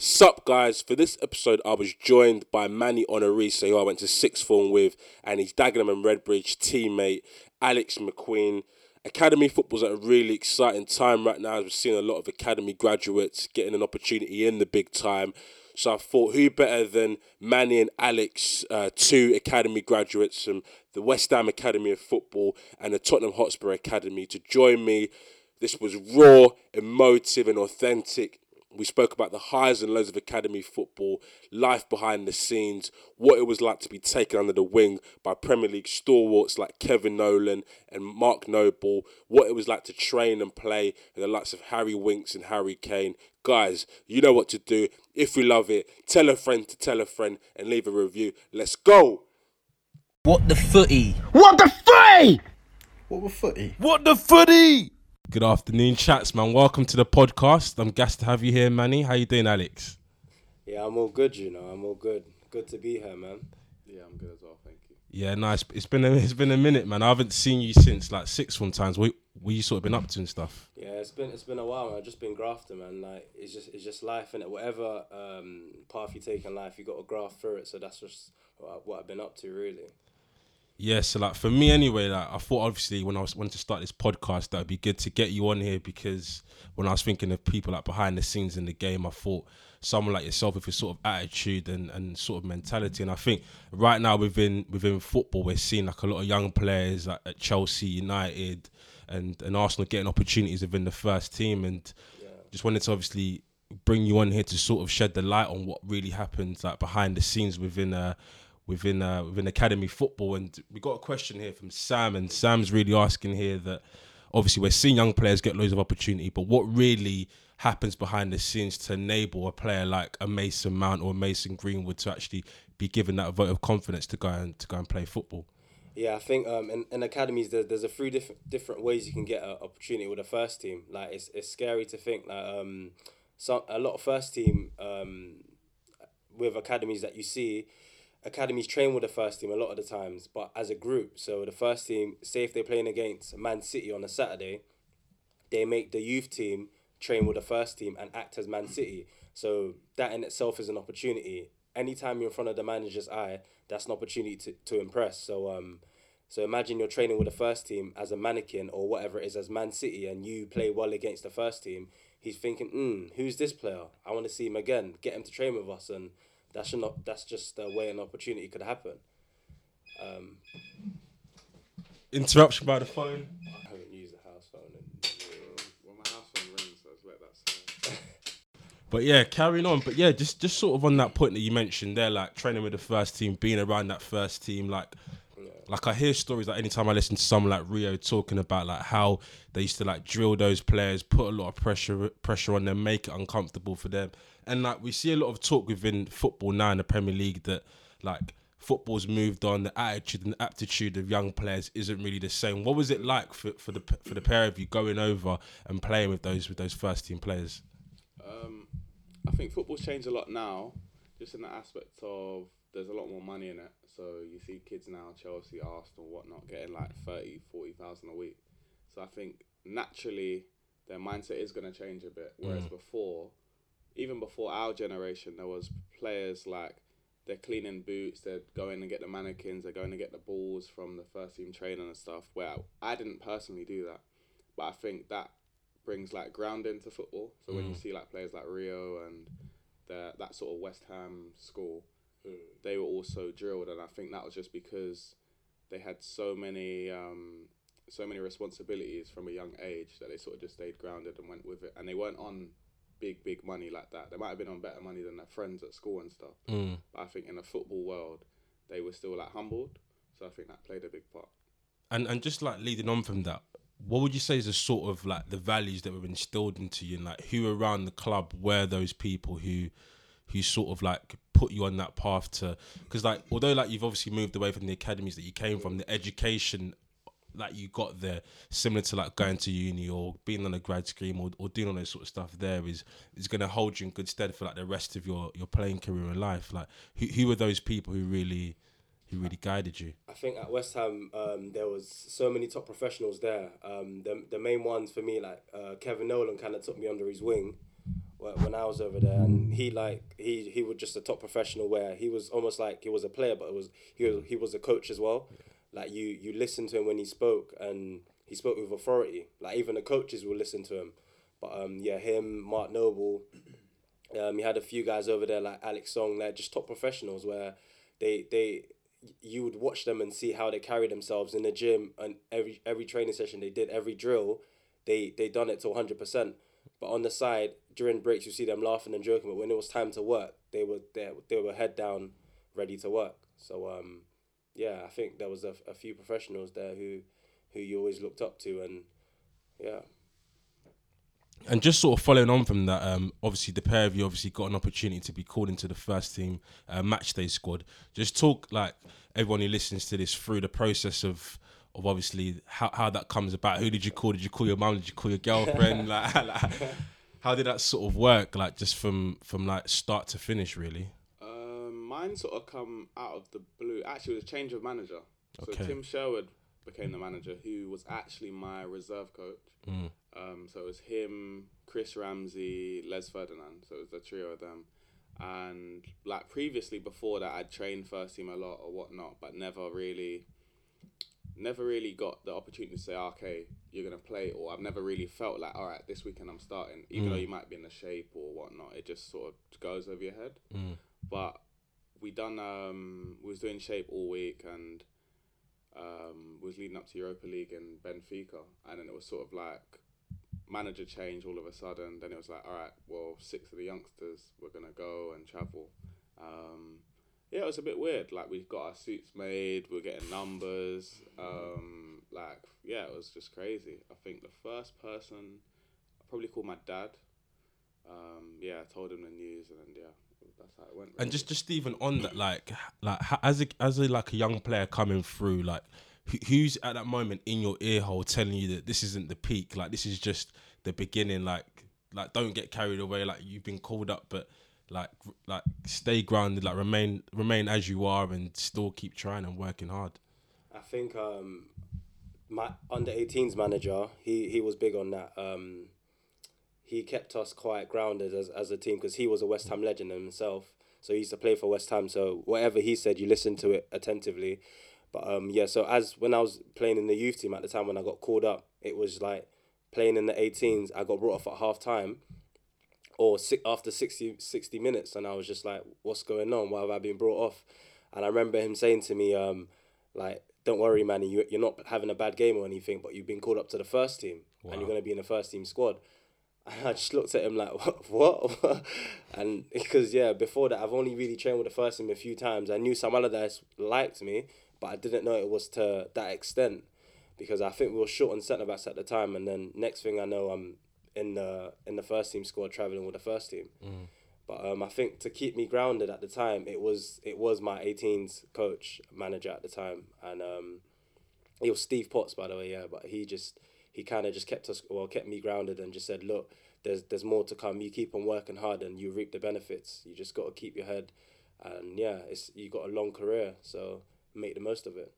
Sup, guys. For this episode, I was joined by Manny Onariase, who I went to sixth form with, and his Dagenham and Redbridge teammate, Alex McQueen. Academy football's at a really exciting time right now as we're seeing a lot of academy graduates getting an opportunity in the big time. So I thought, who better than Manny and Alex, uh, two academy graduates from the West Ham Academy of Football and the Tottenham Hotspur Academy, to join me. This was raw, emotive, and authentic. We spoke about the highs and lows of academy football, life behind the scenes, what it was like to be taken under the wing by Premier League stalwarts like Kevin Nolan and Mark Noble, what it was like to train and play with the likes of Harry Winks and Harry Kane. Guys, you know what to do. If you love it, tell a friend to tell a friend and leave a review. Let's go! What the footy? What the footy? What were footy? What the footy? Good afternoon, chats, man. Welcome to the podcast. I'm gassed to have you here, Manny. How you doing, Alex? Yeah, I'm all good, you know. I'm all good. Good to be here, man. Yeah, I'm good as well, thank you. Yeah, nice. It's been a, it's been a minute, man. I haven't seen you since like six from times. What what you sort of been up to and stuff? Yeah, it's been it's been a while, man. I've just been grafting, man. Like it's just it's just life, and Whatever um, path you take in life, you got to graft through it. So that's just what, I, what I've been up to, really. Yeah, so like for me anyway, like I thought obviously when I was wanted to start this podcast that would be good to get you on here because when I was thinking of people like behind the scenes in the game, I thought someone like yourself with your sort of attitude and, and sort of mentality. And I think right now within within football we're seeing like a lot of young players like at Chelsea, United and, and Arsenal getting opportunities within the first team and Yeah. just wanted to obviously bring you on here to sort of shed the light on what really happens like behind the scenes within uh within uh within academy football and we got a question here from Sam and Sam's really asking here that obviously we're seeing young players get loads of opportunity but what really happens behind the scenes to enable a player like a Mason Mount or Mason Greenwood to actually be given that vote of confidence to go and to go and play football Yeah, I think um, in, in academies there, there's a few different different ways you can get an opportunity with a first team. Like it's, it's scary to think that um, some a lot of first team um, with academies that you see, academies train with the first team a lot of the times, but as a group. So the first team, say if they're playing against Man City on a Saturday, they make the youth team train with the first team and act as Man City. So that in itself is an opportunity. Anytime you're in front of the manager's eye, that's an opportunity to, to impress. So um, so imagine you're training with the first team as a mannequin or whatever it is as Man City, and you play well against the first team. He's thinking, mm, who's this player? I want to see him again. Get him to train with us, and that's not. That's just the way an opportunity could happen. Um, interruption by the phone I haven't used the house phone. In, Well, my house phone rings, so let that slide. But yeah, carrying on. But yeah, just just sort of on that point that you mentioned there, like training with the first team, being around that first team, like like I hear stories like anytime I listen to someone like Rio talking about like how they used to like drill those players, put a lot of pressure pressure on them, make it uncomfortable for them. And like we see a lot of talk within football now in the Premier League that like football's moved on, the attitude and aptitude of young players isn't really the same. What was it like for, for the for the pair of you going over and playing with those with those first team players? Um, I think football's changed a lot now, just in the aspect of there's a lot more money in it. So you see kids now, Chelsea, Arsenal, whatnot, getting like 30, 40,000 a week. So I think naturally their mindset is going to change a bit. Whereas mm. before, even before our generation, there was players like they're cleaning boots, they're going to get the mannequins, they're going to get the balls from the first team training and stuff. Where I didn't personally do that, but I think that brings like grounding to football. So when you mm. see like players like Rio and the, that sort of West Ham school, they were also drilled, and I think that was just because they had so many um, so many responsibilities from a young age that they sort of just stayed grounded and went with it, and they weren't on big big money like that. They might have been on better money than their friends at school and stuff. But I think in the football world, they were still like humbled. So I think that played a big part. And and just like leading on from that, what would you say is the sort of like the values that were instilled into you, and like who around the club were those people who, who sort of like put you on that path to? Because like although like you've obviously moved away from the academies that you came from, the education that you got there, similar to like going to uni or being on a grad scheme or, or doing all those sort of stuff, there is is going to hold you in good stead for like the rest of your your playing career in life. Like who who were those people who really who really guided you? I think at West Ham, um, there was so many top professionals there. Um, the, the main ones for me, like uh, Kevin Nolan, kind of took me under his wing. Wh- when I was over there, and he like he he was just a top professional where he was almost like he was a player, but it was he was he was a coach as well. Like you you listened to him when he spoke, and he spoke with authority. Like even the coaches will listen to him. But um yeah, him Mark Noble. Um, you had a few guys over there like Alex Song, they're just top professionals where they they you would watch them and see how they carry themselves in the gym and every every training session they did every drill they they done it to 100% but on the side during breaks you see them laughing and joking but when it was time to work they were they, they were head down ready to work so um yeah i think there was a, a few professionals there who who you always looked up to and yeah And just sort of following on from that, um, obviously the pair of you obviously got an opportunity to be called into the first team uh, match day squad. Just talk like everyone who listens to this through the process of of obviously how, how that comes about. Who did you call? Did you call your mum? Did you call your girlfriend? like, like, how did that sort of work? Like just from from like start to finish, really. Um, mine sort of come out of the blue. Actually, it was a change of manager. So Okay. Tim Sherwood became the manager, who was actually my reserve coach. Mm. Um, so it was him, Chris Ramsey, Les Ferdinand. So it was a trio of them. And like previously, before that, I'd trained first team a lot or whatnot, but never really, never really got the opportunity to say, okay, you're gonna play, or I've never really felt like, all right, this weekend I'm starting, even though you might be in the shape or whatnot. It just sort of goes over your head. But we done, um, we was doing shape all week and um, was leading up to Europa League and Benfica, and then it was sort of like manager change all of a sudden. Then it was like, all right, well, six of the youngsters were gonna go and travel. Um, yeah, it was a bit weird. Like we got our suits made, we are getting numbers. Um, like yeah, it was just crazy. I think the first person I probably called my dad. Um, yeah, I told him the news, and then yeah, that's how it went. And just just even on that, like like as a as a like a young player coming through, like who's at that moment in your ear hole telling you that this isn't the peak, like this is just the beginning, like like don't get carried away, like you've been called up, but like like stay grounded, like remain remain as you are, and still keep trying and working hard. I think um, my under 18s manager, he, he was big on that. Um, he kept us quite grounded as, as a team because he was a West Ham legend himself. So he used to play for West Ham. So whatever he said, you listen to it attentively. But um, yeah, so as when I was playing in the youth team at the time when I got called up, it was like playing in the 18s. I got brought off at half time or si- after 60, 60 minutes and I was just like, what's going on? Why have I been brought off? And I remember him saying to me, um, like, don't worry, man, you, you're not having a bad game or anything, but you've been called up to the first team and you're going to be in the first team squad. And I just looked at him like, what? what? and because, yeah, before that, I've only really trained with the first team a few times. I knew Sam Allardyce liked me, but I didn't know it was to that extent because I think we were short on centre backs at the time. And then next thing I know, I'm in the in the first team squad traveling with the first team. But um, I think to keep me grounded at the time, it was it was my 18s coach manager at the time, and um, it was Steve Potts by the way, yeah. But he just he kind of just kept us well kept me grounded and just said, look, there's there's more to come. You keep on working hard and you reap the benefits. You just got to keep your head, and yeah, it's you got a long career, so make the most of it.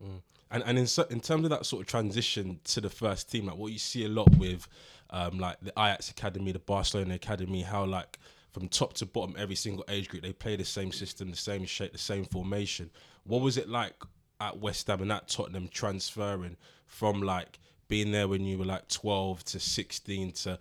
And and in in terms of that sort of transition to the first team, like what you see a lot with, um, like the Ajax academy, the Barcelona academy, how like from top to bottom, every single age group they play the same system, the same shape, the same formation. What was it like at West Ham and at Tottenham transferring from like being there when you were like twelve to sixteen to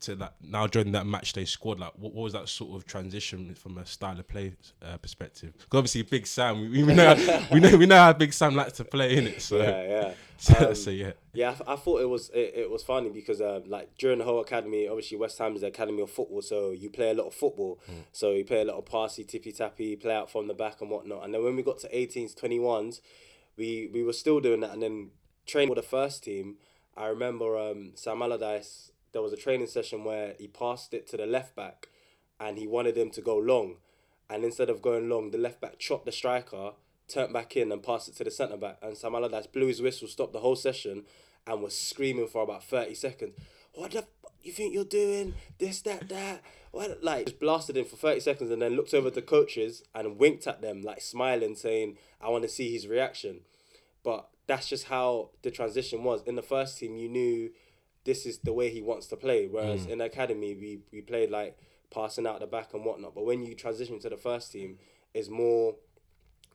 to that now joining that match day squad like what, what was that sort of transition from a style of play uh, perspective because obviously big sam we, we know we know we know how big sam likes to play in it so Yeah, yeah. so, Um, so yeah Yeah, I, th- I thought it was it, it was funny because uh, like during the whole academy, obviously West Ham is the academy of football, so you play a lot of football. So you play a lot of passy, tippy tappy, play out from the back and whatnot. And then when we got to 18s, 21s, we we were still doing that. And then training with the first team, I remember um, Sam Allardyce. There was a training session where he passed it to the left back, and he wanted him to go long. And instead of going long, the left back chopped the striker, turned back in and passed it to the centre back. And Sam Allardyce blew his whistle, stopped the whole session, and was screaming for about 30 seconds. What the f- you think you're doing? This, that, that. What? Like, just blasted him for 30 seconds and then looked over the coaches and winked at them, like smiling, saying, I want to see his reaction. But that's just how the transition was. In the first team, you knew this is the way he wants to play. Whereas in academy, we, we played like passing out the back and whatnot. But when you transition to the first team, it's more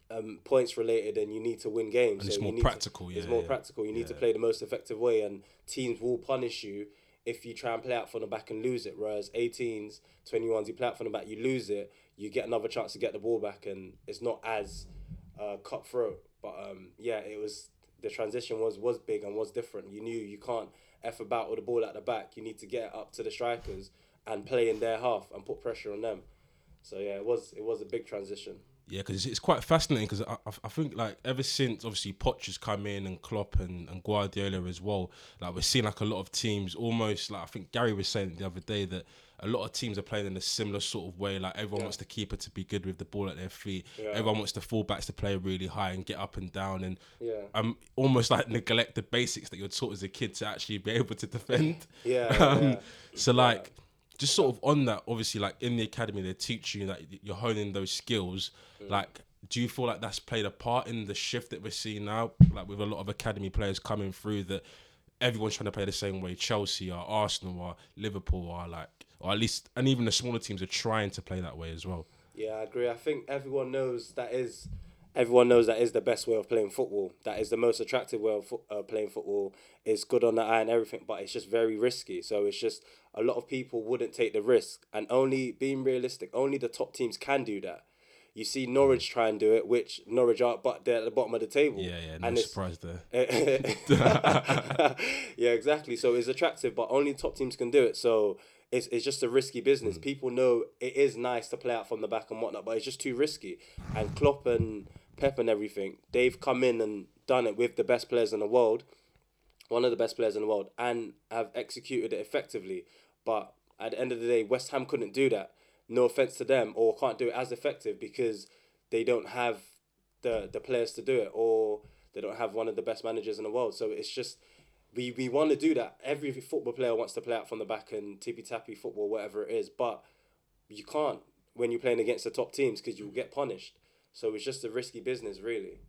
um, points related and you need to win games. And it's more practical, To, it's more yeah. practical. You need to play the most effective way, and teams will punish you if you try and play out from the back and lose it. Whereas 18s, 21s, you play out from the back, you lose it, you get another chance to get the ball back, and it's not as uh, cutthroat. But um, yeah, it was the transition was was big and was different. You knew you can't f about with the ball at the back. You need to get up to the strikers and play in their half and put pressure on them. So yeah, it was it was a big transition. Yeah, because it's, it's quite fascinating. Because I, I- I think like ever since obviously Poch has come in and Klopp and, and Guardiola as well, like we're seeing like a lot of teams almost like I think Gary was saying the other day that a lot of teams are playing in a similar sort of way. Like everyone wants the keeper to be good with the ball at their feet. Yeah. Everyone wants the fullbacks to play really high and get up and down and Yeah. um almost like neglect the basics that you're taught as a kid to actually be able to defend. Yeah, Um, yeah. So like, just sort of on that, obviously, like in the academy, they teach you that you're honing those skills. Mm. Like, do you feel like that's played a part in the shift that we're seeing now? Like with a lot of academy players coming through, that everyone's trying to play the same way. Chelsea or Arsenal or Liverpool are like, or at least, and even the smaller teams are trying to play that way as well. Yeah, I agree. I think everyone knows that is everyone knows that is the best way of playing football. That is the most attractive way of uh, playing football. It's good on the eye and everything, but it's just very risky. So it's just a lot of people wouldn't take the risk, and only being realistic, only the top teams can do that. You see Norwich try and do it, which Norwich are, but they're at the bottom of the table. Yeah, yeah, no and it's- surprise there. yeah, exactly. So it's attractive, but only top teams can do it. So it's, it's just a risky business. Hmm. People know it is nice to play out from the back and whatnot, but it's just too risky. And Klopp and Pep and everything, they've come in and done it with the best players in the world, one of the best players in the world, and have executed it effectively. But at the end of the day, West Ham couldn't do that. No offense to them, or can't do it as effective because they don't have the the players to do it, or they don't have one of the best managers in the world. So it's just we, we want to do that. Every football player wants to play out from the back and tippy tappy football, whatever it is, but you can't when you're playing against the top teams because you'll get punished. So it's just a risky business, really.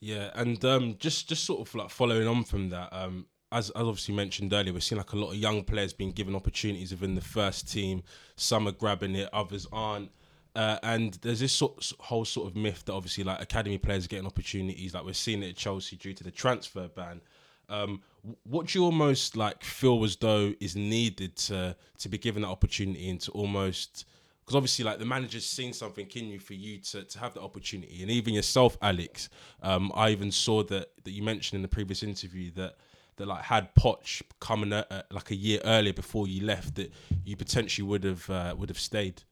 Yeah, and um, just just sort of like following on from that, um, as as obviously mentioned earlier, we're seeing like a lot of young players being given opportunities within the first team. Some are grabbing it, others aren't. Uh, and there's this sort, whole sort of myth that obviously like academy players are getting opportunities, like we're seeing it at Chelsea due to the transfer ban. Um, what do you almost like feel as though is needed to to be given that opportunity and to almost because obviously like the manager's seen something in you for you to, to have the opportunity and even yourself alex um, i even saw that that you mentioned in the previous interview that that like had Poch coming like a year earlier before you left that you potentially would have uh, would have stayed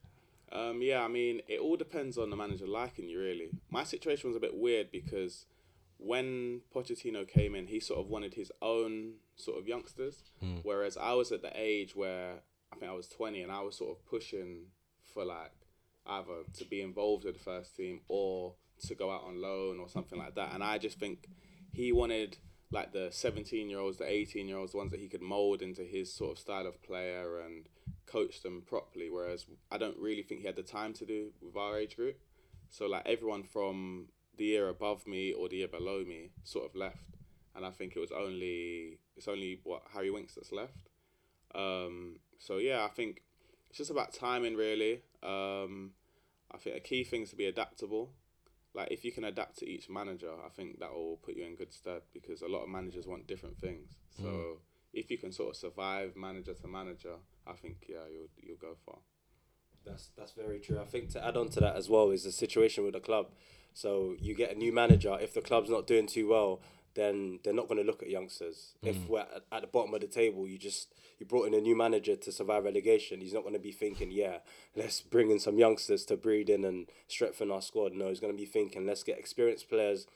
Um, yeah, I mean, it all depends on the manager liking you, really. My situation was a bit weird because when Pochettino came in, he sort of wanted his own sort of youngsters, hmm. whereas I was at the age where I think I was 20 and I was sort of pushing for like either to be involved with the first team or to go out on loan or something like that. And I just think he wanted like the 17 year olds, the 18 year olds, the ones that he could mold into his sort of style of player and coach them properly. Whereas I don't really think he had the time to do with our age group. So like everyone from the year above me or the year below me sort of left, and I think it was only it's only what Harry Winks that's left. Um, so yeah, I think it's just about timing really. Um, I think a key thing is to be adaptable. Like if you can adapt to each manager, I think that will put you in good stead because a lot of managers want different things. So if you can sort of survive manager to manager, I think yeah you'll you'll go far. That's that's very true. I think to add on to that as well is the situation with the club. So you get a new manager. If the club's not doing too well, then they're not going to look at youngsters. If we're at, at the bottom of the table, you just you brought in a new manager to survive relegation. He's not going to be thinking, yeah, let's bring in some youngsters to breed in and strengthen our squad. No, he's going to be thinking, let's get experienced players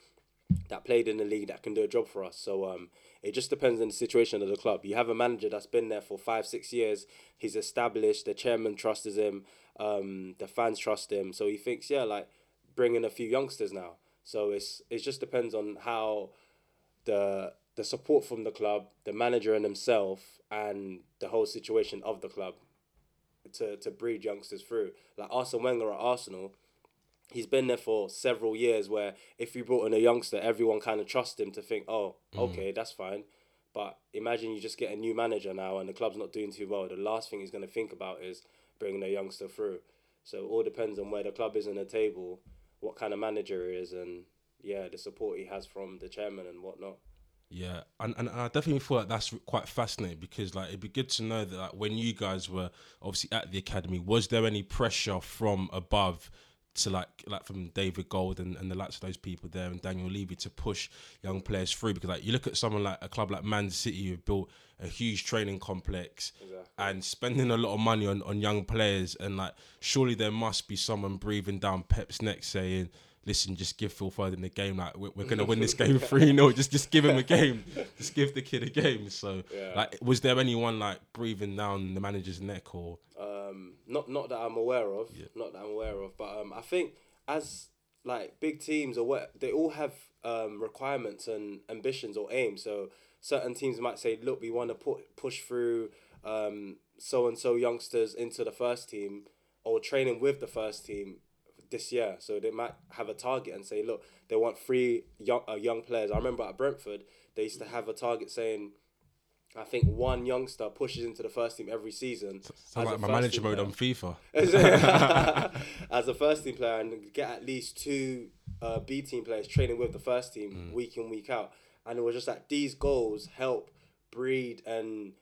that played in the league that can do a job for us. So um, it just depends on the situation of the club. You have a manager that's been there for five, six years. He's established. The chairman trusts him. Um, the fans trust him. So he thinks, yeah, like bring in a few youngsters now. So it's it just depends on how the the support from the club, the manager and himself, and the whole situation of the club to to breed youngsters through. Like Arsene Wenger at Arsenal, he's been there for several years where if you brought in a youngster, everyone kind of trusts him to think, oh, mm. okay, that's fine. But imagine you just get a new manager now and the club's not doing too well. The last thing he's going to think about is bringing a youngster through. So it all depends on where the club is in the table, what kind of manager he is, and yeah, the support he has from the chairman and whatnot. Yeah, and, and I definitely feel like that's quite fascinating because like it'd be good to know that like, when you guys were obviously at the academy, was there any pressure from above to like like from David Gold and, and the likes of those people there and Daniel Levy to push young players through? Because like you look at someone like a club like Man City who built a huge training complex and spending a lot of money on, on young players and like surely there must be someone breathing down Pep's neck saying listen, just give Phil Foden the game. Like we're, we're gonna win this game three 0 Just just give him a game. Just give the kid a game. So Yeah. like, was there anyone like breathing down the manager's neck or? Um, not not that I'm aware of. Yeah. Not that I'm aware of. But um, I think as like big teams or what they all have um, requirements and ambitions or aims. So certain teams might say, look, we want to put push through um, so and so youngsters into the first team or training with the first team this year. So they might have a target and say, look, they want three young uh, young players. I remember at Brentford, they used to have a target saying. I think one youngster pushes into the first team every season. as Sound a like my manager mode player on FIFA. as a first team player and get at least two uh, B team players training with the first team week in week out, and it was just that these goals help breed and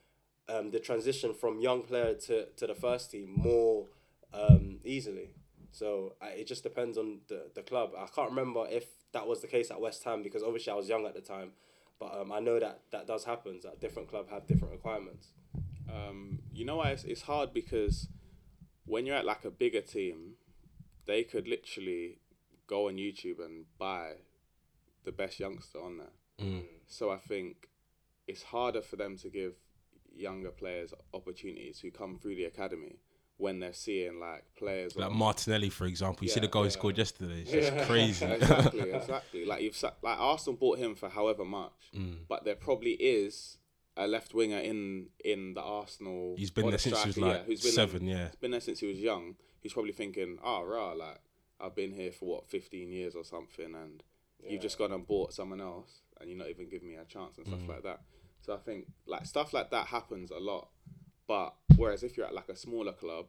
um, the transition from young player to, to the first team more um, easily. So uh, it just depends on the, the club. I can't remember if that was the case at West Ham because obviously I was young at the time, but um, I know that that does happen. That different club have different requirements. Um, you know why it's, it's hard because when you're at like a bigger team, they could literally go on YouTube and buy the best youngster on there. Mm. So I think it's harder for them to give younger players opportunities who come through the academy when they're seeing like players Like on- Martinelli, for example. You see the Yeah, goal he scored yesterday. It's just crazy. exactly, exactly. Like you've sa- like Arsenal bought him for however much, Mm. but there probably is a left winger in in the Arsenal. He's been there the since he was like yeah, who's been seven. There, Yeah. He's been there since he was young. He's probably thinking, "Oh, rah, like I've been here for what fifteen years or something, and you've just gone and bought someone else, and you're not even giving me a chance and stuff Mm. like that." So I think like stuff like that happens a lot, but whereas if you're at like a smaller club,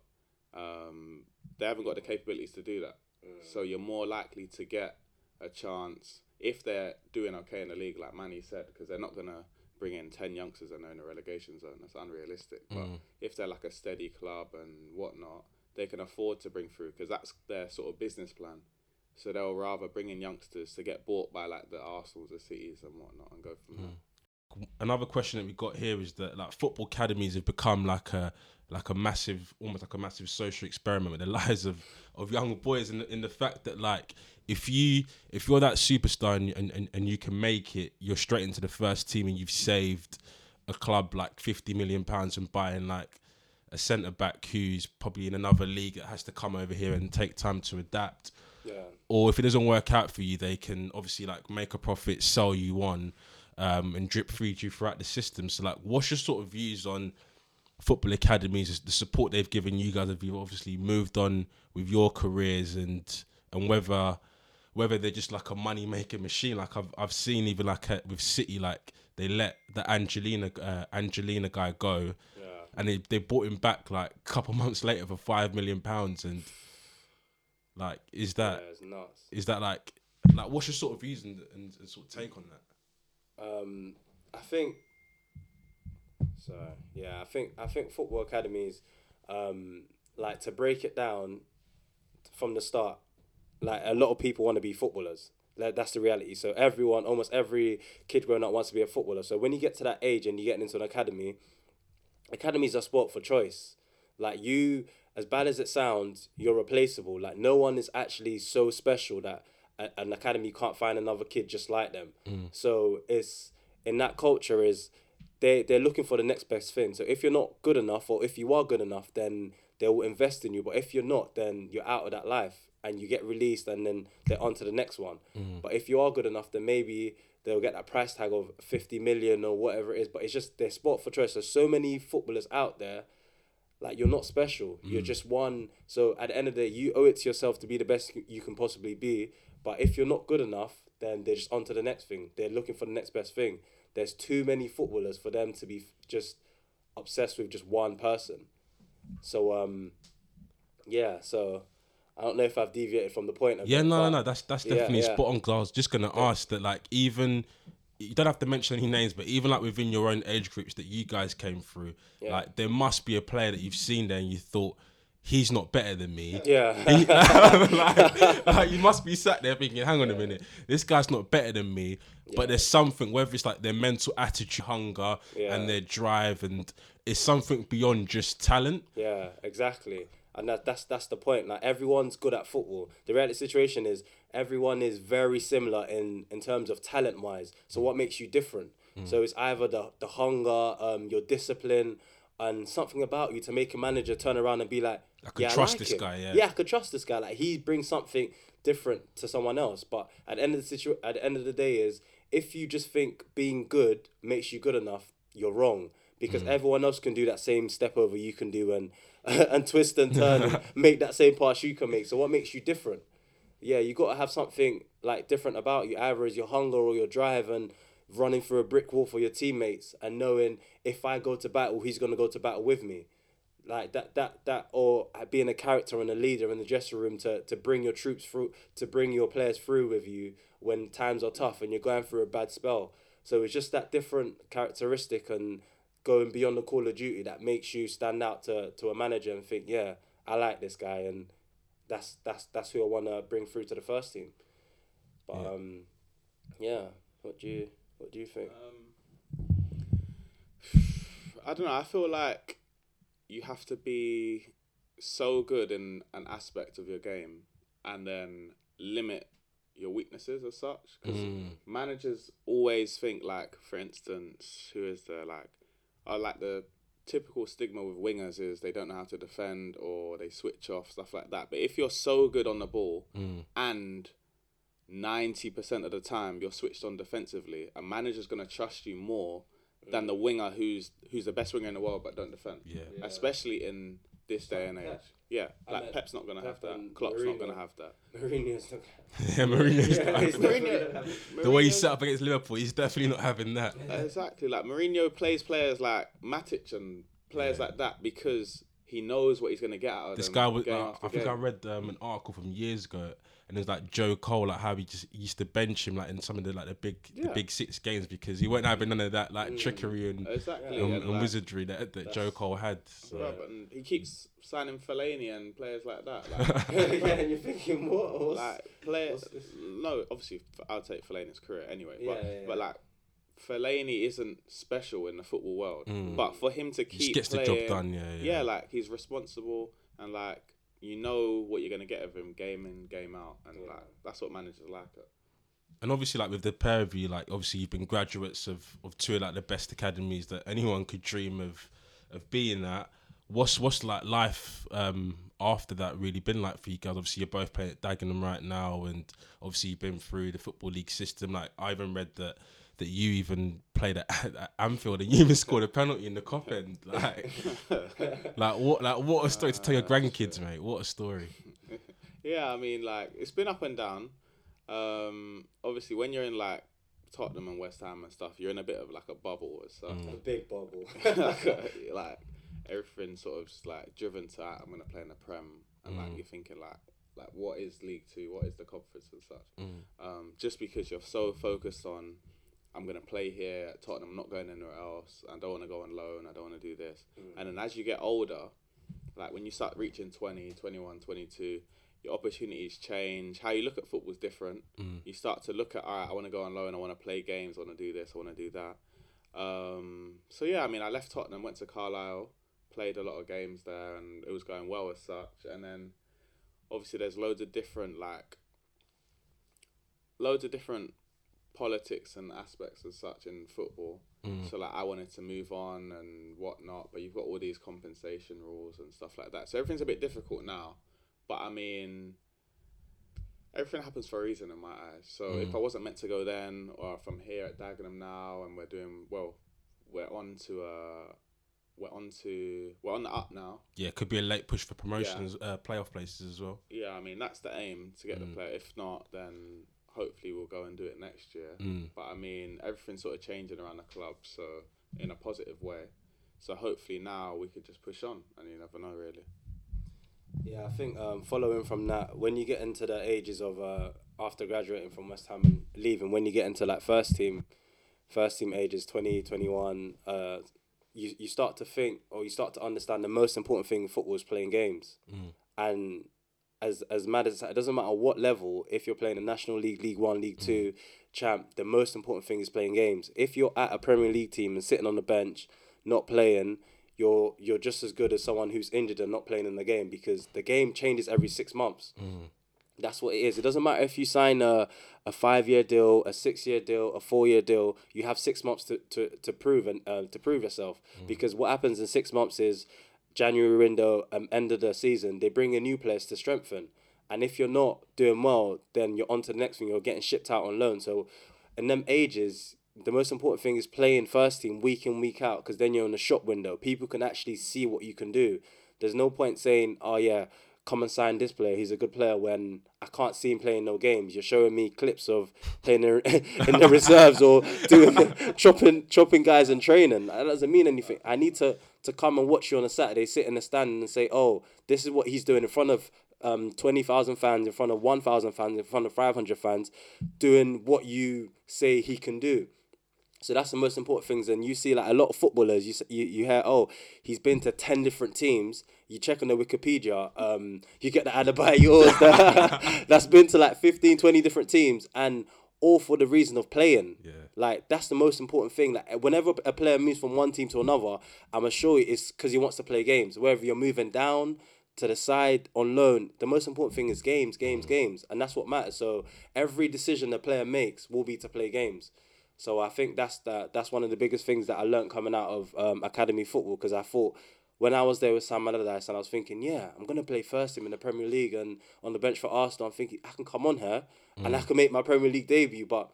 um, they haven't got the capabilities to do that. Mm. So you're more likely to get a chance if they're doing okay in the league, like Manny said, because they're not gonna bring in ten youngsters and they're in a relegation zone. That's unrealistic. But mm. if they're like a steady club and whatnot, they can afford to bring through because that's their sort of business plan. So they'll rather bring in youngsters to get bought by like the Arsenals, the Cities, and whatnot, and go from mm. there. Another question that we got here is that like football academies have become like a like a massive almost like a massive social experiment with the lives of of young boys and in the fact that like if you if you're that superstar and, and, and, and you can make it you're straight into the first team and you've saved a club like 50 million pounds from buying like a centre back who's probably in another league that has to come over here and take time to adapt Yeah. or if it doesn't work out for you, they can obviously like make a profit, sell you on, um, and drip feed you throughout the system. So like, what's your sort of views on football academies, the support they've given you guys? Have you obviously moved on with your careers and and whether whether they're just like a money making machine? Like I've I've seen even like uh, with City, like they let the Angeliño uh, Angeliño guy go. And they, they bought him back like a couple months later for five million pounds and like is that yeah, is that like like what's your sort of views and, and, and sort of take on that? Um, I think. So yeah, I think I think football academies, um, like to break it down, from the start, like a lot of people want to be footballers. Like that's the reality. So everyone, almost every kid growing up wants to be a footballer. So when you get to that age and you get into an academy, academies are sport for choice. Like you, as bad as it sounds, you're replaceable. Like no one is actually so special that a, an academy can't find another kid just like them. Mm. So it's in that culture is they they're looking for the next best thing. So if you're not good enough, or if you are good enough, then they will invest in you. But if you're not, then you're out of that life and you get released, and then they're on to the next one. Mm. But if you are good enough, then maybe they'll get that price tag of 50 million or whatever it is. But it's just their sport for choice. There's so many footballers out there like you're not special. You're mm. just one. So at the end of the day, you owe it to yourself to be the best you can possibly be. But if you're not good enough, then they're just on to the next thing. They're looking for the next best thing. there's too many footballers for them to be just obsessed with just one person. So um, yeah. So I don't know if I've deviated from the point. Yeah, no, no, no. That's that's definitely yeah. spot on. 'cause I was just gonna ask that, like, even you don't have to mention any names, but even like within your own age groups that you guys came through, Yeah. like there must be a player that you've seen there and you thought he's not better than me. Yeah. He- like, like, you must be sat there thinking, hang on a minute, this guy's not better than me. But there's something, whether it's like their mental attitude, hunger, Yeah. and their drive, and it's something beyond just talent. Yeah, exactly. And that, that's that's the point. Like everyone's good at football. The reality situation is everyone is very similar in in terms of talent wise. So what makes you different? So it's either the the hunger, um, your discipline, and something about you to make a manager turn around and be like, I could yeah, trust like this him. guy, yeah. yeah, I could trust this guy. Like he brings something different to someone else. But at the end of the situ- at the end of the day, is if you just think being good makes you good enough, you're wrong because Mm. everyone else can do that same step over you can do and and twist and turn and make that same pass you can make. So what makes you different? Yeah, you got to have something like different about you. Either is your hunger or your drive and running through a brick wall for your teammates and knowing if I go to battle, he's gonna go to battle with me like that that that or being a character and a leader in the dressing room to to bring your troops through to bring your players through with you when times are tough and you're going through a bad spell so it's just that different characteristic and going beyond the call of duty that makes you stand out to to a manager and think yeah I like this guy and that's that's that's who I want to bring through to the first team but Yeah. um yeah what do you what do you think um, I don't know. I feel like you have to be so good in an aspect of your game and then limit your weaknesses as such. Because managers always think, like, for instance, who is there? Like, uh, like the typical stigma with wingers is they don't know how to defend or they switch off stuff like that. But if you're so good on the ball and 90% of the time you're switched on defensively, a manager's going to trust you more than the winger who's who's the best winger in the world but don't defend. Yeah. Especially in this day and age. Pep. Yeah, like meant Pep's not going to have that. and Klopp's not gonna have that. Mourinho's not Yeah, Mourinho's Yeah, not he's having definitely that. not having- The way he set up against Liverpool, he's definitely not having that. Exactly. Like Mourinho plays players like Matic and players like that because he knows what he's going to get out of This them guy was. Uh, I think game. I read um, an article from years ago, and it was like Joe Cole, like how he just he used to bench him like in some of the like the big the big six games because he wasn't having none of that like mm. trickery and, Exactly. and, and, and like, wizardry that, that Joe Cole had. So. Bruv, and he keeps signing Fellaini and players like that. Like, yeah, and you're thinking what? What's, like players. No, obviously I'll take Fellaini's career anyway. Yeah, but yeah, yeah. but like Fellaini isn't special in the football world. Mm. But for him to keep Just gets the job done. Yeah, yeah. yeah, like he's responsible and like you know what you're gonna get of him game in game out, and like that's what managers like. It. and obviously like with the pair of you, like obviously you've been graduates of, of two of like the best academies that anyone could dream of of being at. What's what's like life um after that really been like for you guys? Obviously you're both playing at Dagenham right now and obviously you've been through the football league system. Like I even read that that you even played at, at Anfield and you even scored a penalty in the Kop end. Like like what like what a story to tell your grandkids, mate. What a story. Yeah, I mean, like it's been up and down. Um, obviously, when you're in like Tottenham and West Ham and stuff, you're in a bit of like a bubble and stuff. a big bubble. like everything sort of just like driven to "Ah, I'm gonna play in the Prem, and like you're thinking like like what is League Two, what is the conference and such. Um, just because you're so focused on I'm gonna play here at Tottenham, I'm not going anywhere else. I don't want to go on loan. I don't want to do this. And then as you get older, like when you start reaching 20, 21, 22, your opportunities change. How you look at football is different. You start to look at, all right, I want to go on loan. I want to play games. I want to do this. I want to do that. Um, so yeah, I mean, I left Tottenham, went to Carlisle, played a lot of games there, and it was going well as such. And then obviously there's loads of different like loads of different politics and aspects as such in football. So like I wanted to move on and whatnot, but you've got all these compensation rules and stuff like that. So everything's a bit difficult now. But I mean everything happens for a reason in my eyes. So if I wasn't meant to go then or if I'm here at Dagenham now and we're doing well, we're on to uh we're on to we're on the up now. Yeah, could be a late push for promotions, uh, playoff places as well. Yeah, I mean that's the aim to get the player. If not, then hopefully we'll go and do it next year. Mm. But I mean, everything's sort of changing around the club, so in a positive way. So hopefully now we could just push on, and you never know really. Yeah, I think um, following from that, when you get into the ages of uh, after graduating from West Ham and leaving, when you get into like first team, first team ages 20, 21, uh, you, you start to think or you start to understand the most important thing in football is playing games. And as as mad as it doesn't matter what level, if you're playing a National League, League One, League Two, mm. champ, the most important thing is playing games. If you're at a Premier League team and sitting on the bench, not playing, you're you're just as good as someone who's injured and not playing in the game because the game changes every six months. Mm. That's what it is. It doesn't matter if you sign a, a five year deal, a six year deal, a four year deal. You have six months to, to, to prove and uh, to prove yourself. Mm. Because what happens in six months is January window, um, end of the season, they bring in new players to strengthen. And if you're not doing well, then you're on to the next thing. You're getting shipped out on loan. So, in them ages, the most important thing is playing first team week in week out because then you're in the shop window. People can actually see what you can do. There's no point saying, "Oh yeah, come and sign this player. He's a good player." When I can't see him playing no games. You're showing me clips of playing in, in the reserves or doing chopping chopping guys in training. That doesn't mean anything. I need to to come and watch you on a Saturday, sit in the stand and say, "Oh, this is what he's doing in front of." Um, 20,000 fans in front of 1,000 fans in front of 500 fans doing what you say he can do. So that's the most important things. And you see, like a lot of footballers, you you, you hear, oh, he's been to ten different teams. You check on the Wikipedia, um, you get the Adebayors yours that's been to like 15, 20 different teams, and all for the reason of playing. Yeah. Like that's the most important thing. Like whenever a player moves from one team to another, I'm sure it's because he wants to play games. Whether you're moving down to the side on loan, the most important thing is games, games, games, and that's what matters. So every decision the player makes will be to play games. So I think that's the, that's one of the biggest things that I learned coming out of um, academy football because I thought when I was there with Sam Allardyce and I was thinking, yeah, I'm gonna play first team in the Premier League and on the bench for Arsenal. I'm thinking I can come on here and I can make my Premier League debut, but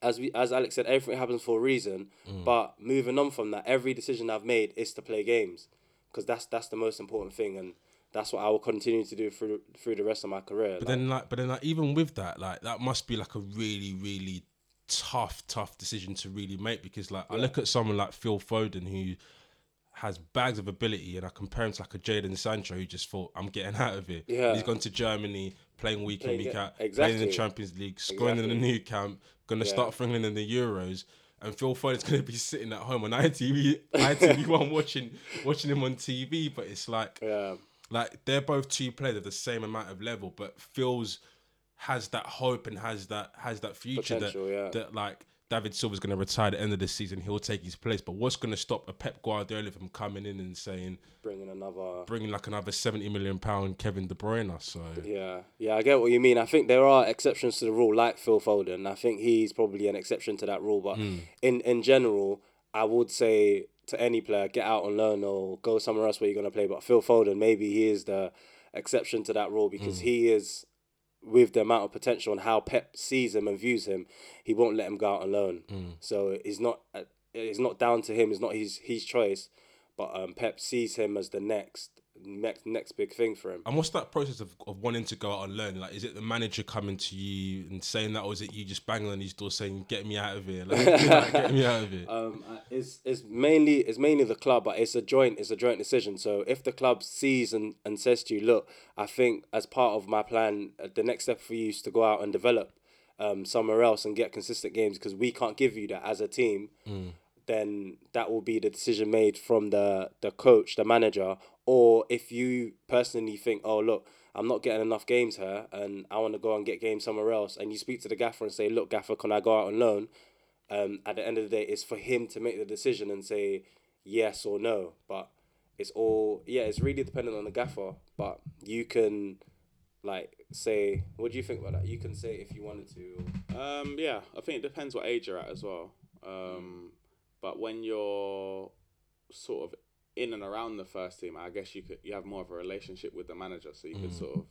as we as Alex said, everything happens for a reason. But moving on from that, every decision I've made is to play games, because that's that's the most important thing, and that's what I will continue to do through through the rest of my career. But Like, then, like, but then, like, even with that, like, that must be like a really, really tough, tough decision to really make because, like, I look at someone like Phil Foden who has bags of ability, and I compare him to like a Jadon Sancho who just thought, "I'm getting out of here." Yeah. he's gone to Germany, playing week in, week yeah, out, playing in the Champions League, scoring in the Nou Camp, gonna Yeah. start for England in the Euros. And Phil Foden's gonna be sitting at home on ITV, ITV one watching watching him on TV. But it's like yeah, like they're both two players of the same amount of level, but Phil's has that hope and has that has that future Potential, that yeah. that like David Silva's going to retire at the end of the season. He'll take his place. But what's going to stop a Pep Guardiola from coming in and saying bringing another. bringing like another seventy million pound Kevin De Bruyne? So Yeah, yeah, I get what you mean. I think there are exceptions to the rule, like Phil Foden. I think he's probably an exception to that rule. But hmm. in in general, I would say to any player, get out on loan or go somewhere else where you're gonna play. But Phil Foden, maybe he is the exception to that rule because hmm. he is with the amount of potential and how Pep sees him and views him, he won't let him go out on loan. So it's not uh, it's not down to him. It's not his his choice. But um, Pep sees him as the next next next big thing for him. and what's that process of, of wanting to go out and learn? Like, is it the manager coming to you and saying that, or is it you just banging on his door saying, "Get me out of here, like, get me out of here"? Um, uh, it's it's mainly it's mainly the club, but it's a joint it's a joint decision. So if the club sees and, and says to you, look, I think as part of my plan, uh, the next step for you is to go out and develop um, somewhere else and get consistent games because we can't give you that as a team. Then that will be the decision made from the the coach, the manager, or if you personally think, oh look, I'm not getting enough games here, and I want to go and get games somewhere else, and you speak to the gaffer and say, look, gaffer, can I go out on loan? um, at the end of the day, it's for him to make the decision and say yes or no. But it's all yeah, it's really dependent on the gaffer. But you can like say, what do you think about that? You can say if you wanted to. Um, yeah, I think it depends what age you're at as well. Um, but when you're sort of in and around the first team, I guess you could you have more of a relationship with the manager, so you could sort of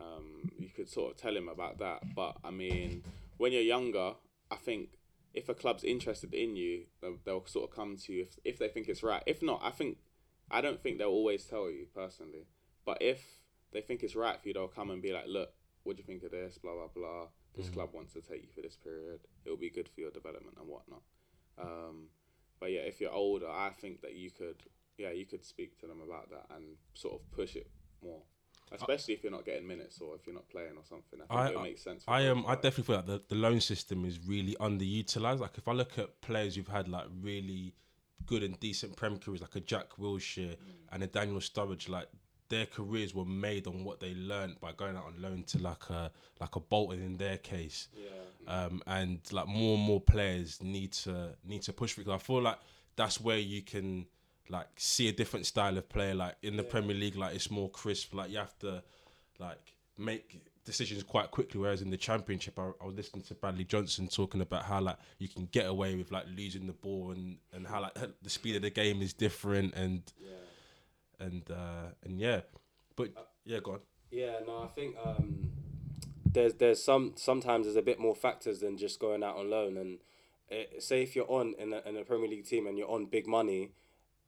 um, you could sort of tell him about that. But I mean, when you're younger, I think if a club's interested in you, they'll, they'll sort of come to you if if they think it's right. If not, I think I don't think they'll always tell you personally. But if they think it's right for you, they'll come and be like, look, what do you think of this? Blah blah blah. This Mm. club wants to take you for this period. It will be good for your development and whatnot. Um, but yeah, if you're older, I think that you could, yeah, you could speak to them about that and sort of push it more. Especially if you're not getting minutes or if you're not playing or something. I think I- it makes sense. for I am. um I definitely feel like the, the loan system is really underutilized. Like if I look at players who've had like really good and decent prem careers, like a Jack Wilshere and a Daniel Sturridge, like their careers were made on what they learned by going out on loan to like a like a Bolton in their case. Yeah. Um, and like more and more players need to need to push because I feel like that's where you can like see a different style of play. Like in the Premier League, like it's more crisp. Like you have to like make decisions quite quickly. Whereas in the Championship, I, I was listening to Bradley Johnson talking about how like you can get away with like losing the ball and and how like the speed of the game is different and Yeah. and uh and yeah, but yeah, go on. Yeah, no, I think um, there's there's some sometimes there's a bit more factors than just going out on loan. And uh say if you're on in a, in a Premier League team and you're on big money,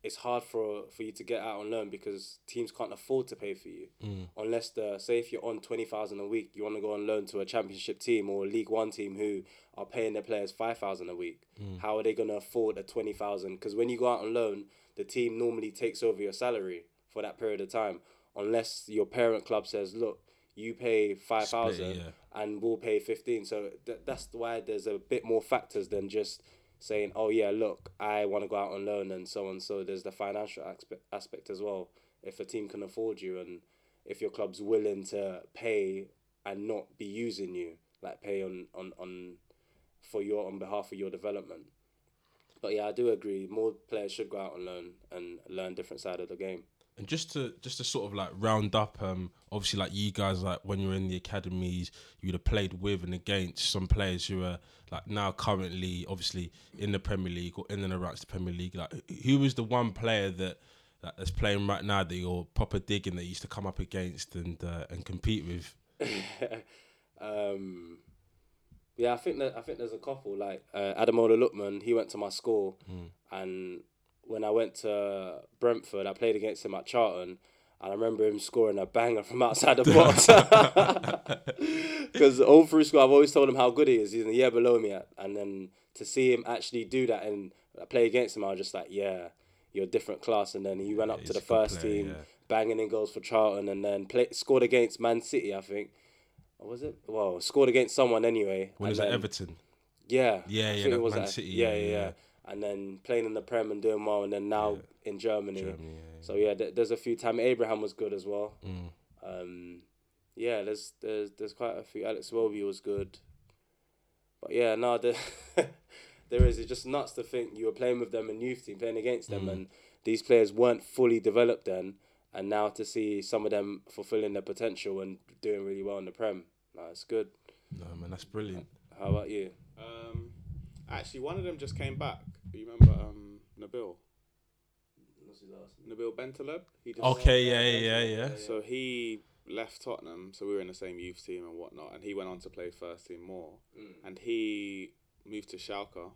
it's hard for for you to get out on loan because teams can't afford to pay for you mm. unless the say if you're on twenty thousand a week, you want to go on loan to a Championship team or a League One team who are paying their players five thousand a week. Mm. How are they gonna afford a twenty thousand? Because when you go out on loan, the team normally takes over your salary for that period of time, unless your parent club says, "Look, you pay five thousand, yeah. and we'll pay 15 So th- that's why there's a bit more factors than just saying, "Oh yeah, look, I want to go out on loan and so on." So there's the financial aspect aspect as well. If a team can afford you and if your club's willing to pay and not be using you, like pay on on on for your on behalf of your development. But yeah, I do agree. More players should go out on loan and learn different side of the game. And just to just to sort of like round up, um, obviously like you guys like when you're in the academies, you would have played with and against some players who are like now currently obviously in the Premier League or in and around the Premier League. Like who was the one player that that that's playing right now that you're proper digging that you used to come up against and uh, and compete with? um, yeah, I think that I think there's a couple like uh, Ademola Lookman. He went to my school, and when I went to Brentford, I played against him at Charlton, and I remember him scoring a banger from outside the box. Because all through school, I've always told him how good he is. He's in the year below me, and then to see him actually do that and uh, play against him, I was just like, yeah, you're a different class. And then he went up to the first player, team, yeah. banging in goals for Charlton, and then play, scored against Man City, I think. Or was it? Well, scored against someone anyway. When was then- Everton. Yeah. Yeah, I yeah, it was Man at- City, Yeah, yeah, yeah, yeah. yeah. And then playing in the Prem and doing well, and then now in Germany. Germany, yeah, yeah. So yeah, th- there's a few. Tammy Abraham was good as well. Mm. Um, yeah, there's there's there's quite a few. Alex Welby was good. But yeah, no, the, there is. It's just nuts to think you were playing with them in youth team, playing against them, Mm. and these players weren't fully developed then. And now to see some of them fulfilling their potential and doing really well in the Prem, no, it's good. No man, that's brilliant. How about you? Um, actually, one of them just came back. You remember um, Nabil? Nabil Bentaleb? He just Okay, yeah, yeah, yeah, yeah. So he left Tottenham, so we were in the same youth team and whatnot, and he went on to play first team more. And he moved to Schalke,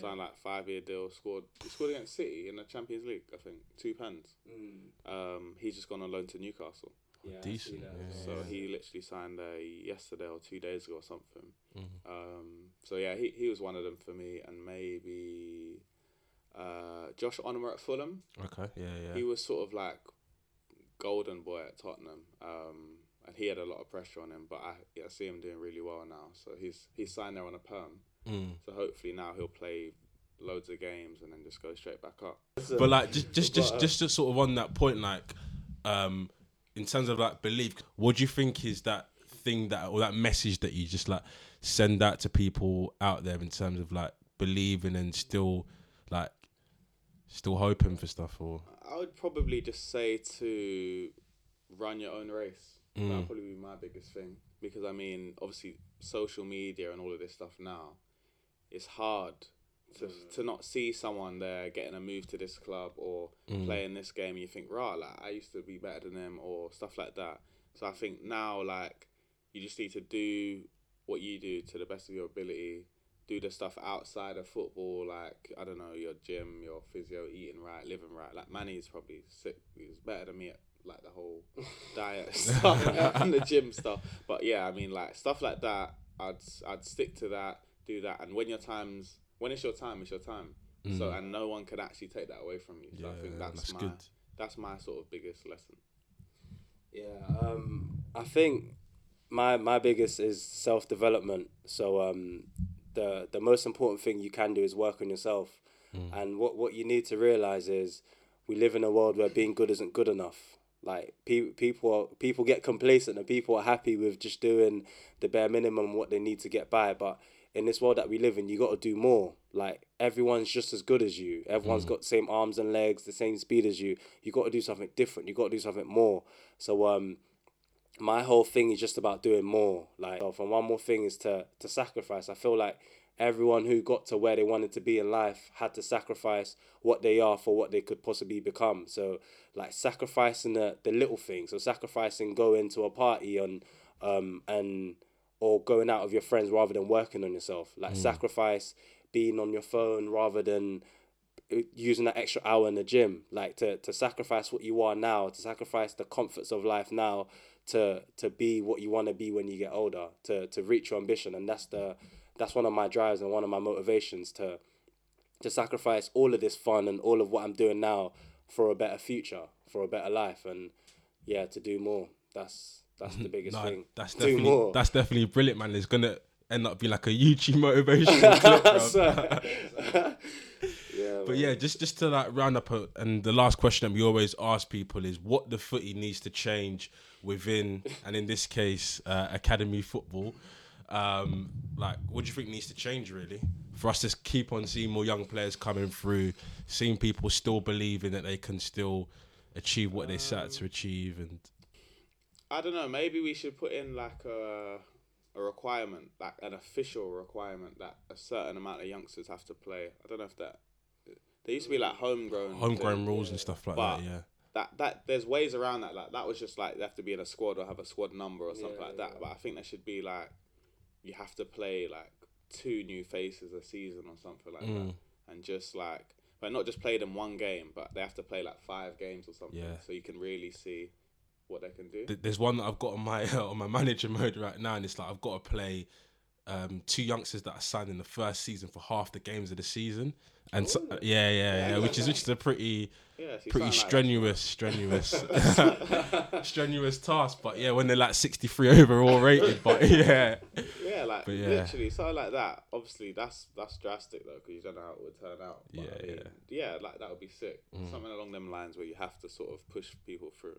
signed like five year deal, scored he scored against City in the Champions League, I think, two pens. Um, he's just gone on loan to Newcastle. Yeah, Decent, see that. yeah. So he literally signed uh, yesterday or two days ago or something. Mm-hmm. Um, so yeah, he, he was one of them for me, and maybe uh, Josh Onomah at Fulham. Okay, yeah, yeah. He was sort of like golden boy at Tottenham, um, and he had a lot of pressure on him. But I, I see him doing really well now. So he's he's signed there on a perm. Mm. So hopefully now he'll play loads of games and then just go straight back up. but like just just just just to sort of on that point like um in terms of like belief what do you think is that thing that or that message that you just like send out to people out there in terms of like believing and still like still hoping for stuff or I would probably just say to run your own race. Mm. That would probably be my biggest thing because I mean, obviously, social media and all of this stuff now, it's hard to to not see someone there getting a move to this club or mm. playing this game and you think, right, like I used to be better than them or stuff like that. So I think now, like, you just need to do what you do to the best of your ability. Do the stuff outside of football, like I don't know, your gym, your physio, eating right, living right. Like Manny's probably sick. he's better than me at like the whole diet stuff and the gym stuff. But yeah, I mean, like stuff like that, I'd I'd stick to that, do that, and when your time's when it's your time, it's your time. So and no one can actually take that away from you. So I think that's, that's my good. that's my sort of biggest lesson. Yeah, um, I think my my biggest is self development. So um, the the most important thing you can do is work on yourself. And what what you need to realize is we live in a world where being good isn't good enough. Like pe- people are, people get complacent and people are happy with just doing the bare minimum what they need to get by. But in this world that we live in, you got to do more. Like everyone's just as good as you. Everyone's got the same arms and legs, the same speed as you. You got to do something different. You got to do something more. So um, my whole thing is just about doing more. Like, and one more thing is to to sacrifice. I feel like everyone who got to where they wanted to be in life had to sacrifice what they are for what they could possibly become. So, like sacrificing the the little things. So sacrificing going to a party on, um, and or going out with your friends rather than working on yourself. Like mm. sacrifice being on your phone rather than uh, using that extra hour in the gym. Like to, to sacrifice what you are now to sacrifice the comforts of life now to to be what you want to be when you get older to to reach your ambition. And that's the that's one of my drives and one of my motivations to to sacrifice all of this fun and all of what I'm doing now for a better future for a better life. And yeah to do more. That's that's the biggest No, thing that's do definitely more that's definitely brilliant, man. It's gonna end up being like a YouTube bro. yeah But yeah, just just to like round up, a, and the last question that we always ask people is what the footy needs to change within, and in this case, uh, academy football. Um, like, what do you think needs to change really for us to keep on seeing more young players coming through, seeing people still believing that they can still achieve what they set out to achieve, and I don't know. Maybe we should put in like a a requirement, like an official requirement that a certain amount of youngsters have to play. I don't know if that. There used to be like homegrown. homegrown thing, rules and stuff like But that. Yeah. That that there's ways around that. Like that was just like they have to be in a squad or have a squad number or something Yeah, like that. But I think there should be like you have to play like two new faces a season or something like Mm. that, and just like. But not just play them one game, but they have to play like five games or something, Yeah. so you can really see what they can do. Th- There's one that I've got on my on my manager mode right now, and it's like I've got to play um, two youngsters that are signed in the first season for half the games of the season, and so, yeah, yeah, yeah, which is which is a pretty Yeah, pretty something like strenuous, strenuous, strenuous task. But yeah, when they're like 63 overall rated, but yeah, Yeah, like yeah. literally something like that. Obviously, that's that's drastic though, because you don't know how it would turn out. But Yeah, I mean, yeah, like that would be sick. Mm. Something along them lines where you have to sort of push people through.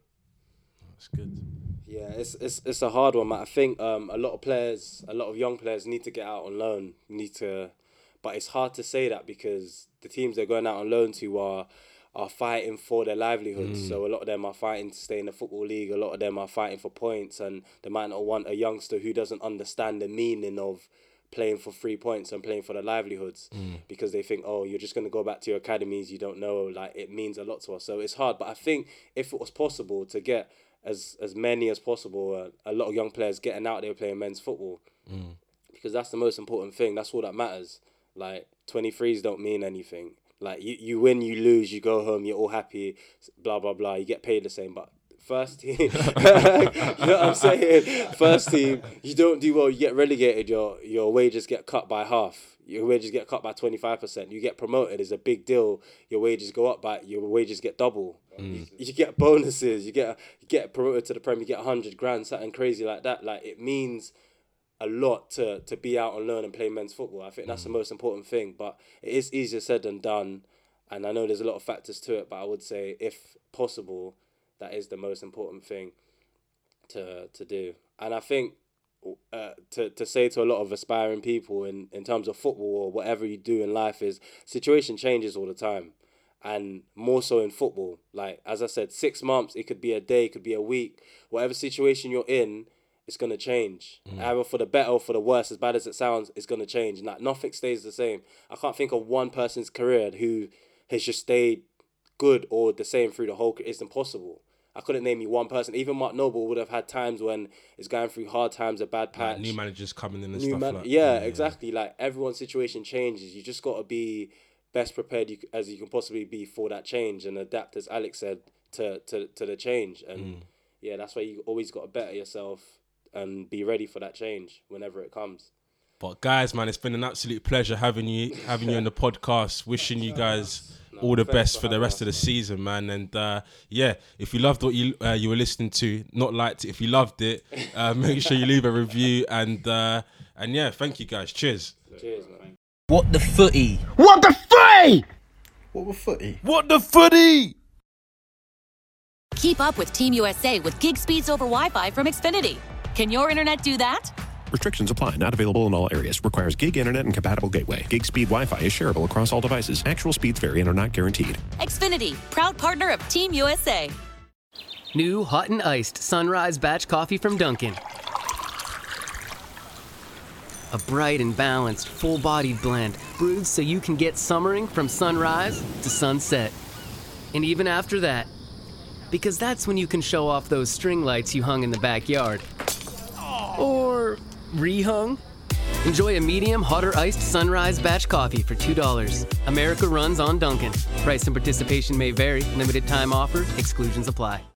That's good. Yeah, it's it's it's a hard one, man. I think um a lot of players, a lot of young players need to get out on loan. Need to, but it's hard to say that because the teams they're going out on loan to are are fighting for their livelihoods. So a lot of them are fighting to stay in the football league. A lot of them are fighting for points, and they might not want a youngster who doesn't understand the meaning of playing for three points and playing for their livelihoods because they think oh you're just going to go back to your academies you don't know like it means a lot to us so it's hard but i think if it was possible to get as as many as possible uh, a lot of young players getting out there playing men's football. Because that's the most important thing. That's all that matters. Like 23s don't mean anything. Like you, you win you lose you go home you're all happy blah blah blah. You get paid the same but first team you know what i'm saying first team you don't do well you get relegated your your wages get cut by half your wages get cut by 25% you get promoted is a big deal your wages go up by your wages get double you, you get bonuses you get you get promoted to the prem you get 100 grand something crazy like that like it means a lot to to be out and learn and play men's football. I think that's the mm. most important thing. But it is easier said than done, and I know there's a lot of factors to it. But I would say, if possible, that is the most important thing to to do. And I think uh, to to say to a lot of aspiring people in in terms of football or whatever you do in life is situation changes all the time. And more so in football, like as I said, six months. It could be a day, it could be a week. Whatever situation you're in, it's gonna change. Either for the better or for the worse. As bad as it sounds, it's gonna change. And like nothing stays the same. I can't think of one person's career who has just stayed good or the same through the whole. It's impossible. I couldn't name you one person. Even Mark Noble would have had times when he's going through hard times, a bad patch. New managers coming in and New stuff man- like yeah, exactly. Like everyone's situation changes. You just got to be best prepared you, as you can possibly be for that change and adapt, as Alex said, to to to the change, and Mm. yeah, that's why you always got to better yourself and be ready for that change whenever it comes. But guys, man, it's been an absolute pleasure having you having you on the podcast. Wishing you guys all the thanks best for for the having rest of the season, man. And uh, yeah, if you loved what you uh, you were listening to, not liked it, if you loved it, uh, make sure you leave a review. And uh, and yeah, thank you guys. Cheers. Cheers, man. What the footy? What the footy? What the footy? What the footy? Keep up with Team USA with gig speeds over Wi Fi from Xfinity. Can your internet do that? Restrictions apply. Not available in all areas. Requires gig internet and compatible gateway. Gig speed Wi-Fi is shareable across all devices. Actual speeds vary and are not guaranteed. Xfinity, proud partner of Team USA. New hot and iced sunrise batch coffee from Dunkin'. A bright and balanced, full bodied blend brewed so you can get summering from sunrise to sunset. And even after that, because that's when you can show off those string lights you hung in the backyard. Or rehung. Enjoy a medium hot or iced sunrise batch coffee for $2. America runs on Dunkin'. Price and participation may vary. Limited time offer. Exclusions apply.